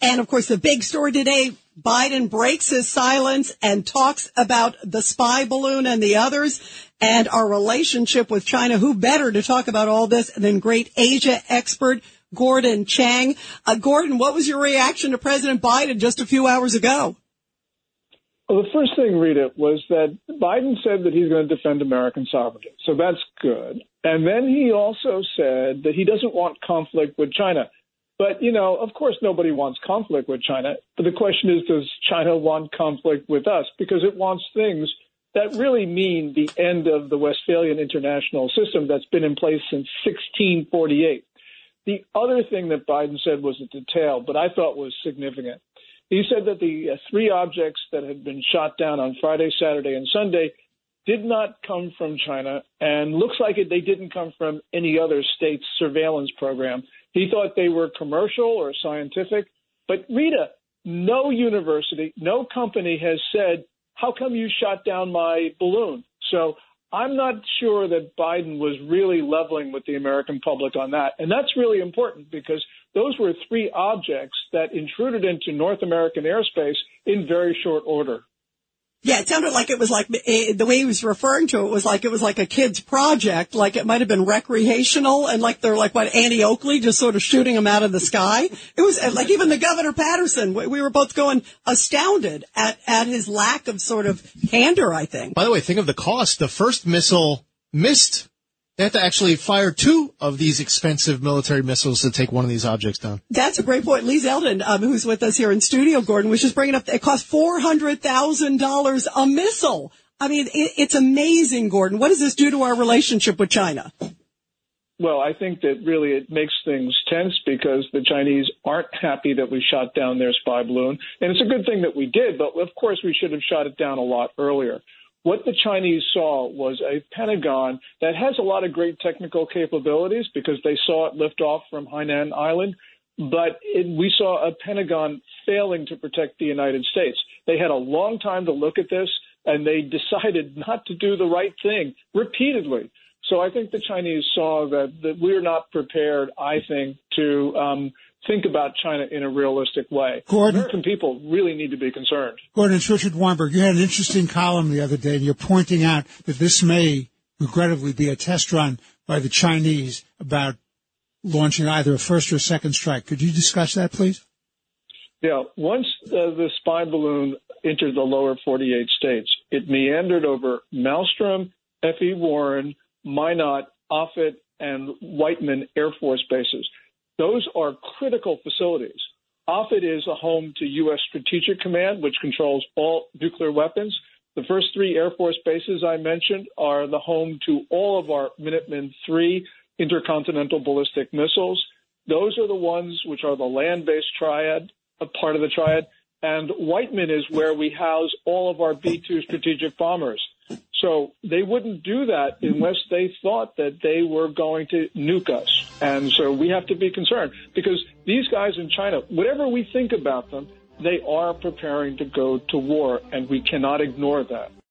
And of course, the big story today, Biden breaks his silence and talks about the spy balloon and the others and our relationship with China. Who better to talk about all this than great Asia expert Gordon Chang? Uh, Gordon, what was your reaction to President Biden just a few hours ago? Well, the first thing, Rita, was that Biden said that he's going to defend American sovereignty. So that's good. And then he also said that he doesn't want conflict with China. But, you know, of course, nobody wants conflict with China. But the question is, does China want conflict with us? Because it wants things that really mean the end of the Westphalian international system that's been in place since 1648. The other thing that Biden said was a detail, but I thought was significant. He said that the uh, three objects that had been shot down on Friday, Saturday, and Sunday did not come from China, and looks like it, they didn't come from any other state's surveillance program. He thought they were commercial or scientific. But Rita, no university, no company has said, how come you shot down my balloon? So I'm not sure that Biden was really leveling with the American public on that. And that's really important because those were three objects that intruded into North American airspace in very short order. Yeah, it sounded like it was like eh, the way he was referring to it was like it was like a kid's project, like it might have been recreational, and like they're like what Annie Oakley just sort of shooting them out of the sky. It was eh, like even the Governor Paterson, we were both going astounded at at his lack of sort of candor. I think. By the way, think of the cost. The first missile missed they have to actually fire two of these expensive military missiles to take one of these objects down. That's a great point. Lee Zeldin, um, who's with us here in studio, Gordon, was just bringing up, that it costs $400,000 a missile. I mean, it, it's amazing, Gordon. What does this do to our relationship with China? Well, I think that really it makes things tense because the Chinese aren't happy that we shot down their spy balloon. And it's a good thing that we did, but of course we should have shot it down a lot earlier. What the Chinese saw was a Pentagon that has a lot of great technical capabilities because they saw it lift off from Hainan Island, but it, we saw a Pentagon failing to protect the United States. They had a long time to look at this, and they decided not to do the right thing repeatedly. So I think the Chinese saw that, that we're not prepared, I think, to um, think about China in a realistic way. Gordon, American people really need to be concerned. Gordon, it's Richard Weinberg. You had an interesting column the other day, and you're pointing out that this may regrettably be a test run by the Chinese about launching either a first or a second strike. Could you discuss that, please? Yeah, once uh, the spy balloon entered the lower 48 states, it meandered over Malmstrom, F.E. Warren, Minot, Offutt, and Whiteman Air Force bases. Those are critical facilities. Offutt is a home to U.S. Strategic Command, which controls all nuclear weapons. The first three Air Force bases I mentioned are the home to all of our Minuteman III intercontinental ballistic missiles. Those are the ones which are the land based triad, a part of the triad. And Whiteman is where we house all of our B 2 strategic bombers. So they wouldn't do that mm-hmm. unless they thought that they were going to nuke us. And so we have to be concerned because these guys in China, whatever we think about them, they are preparing to go to war, and we cannot ignore that.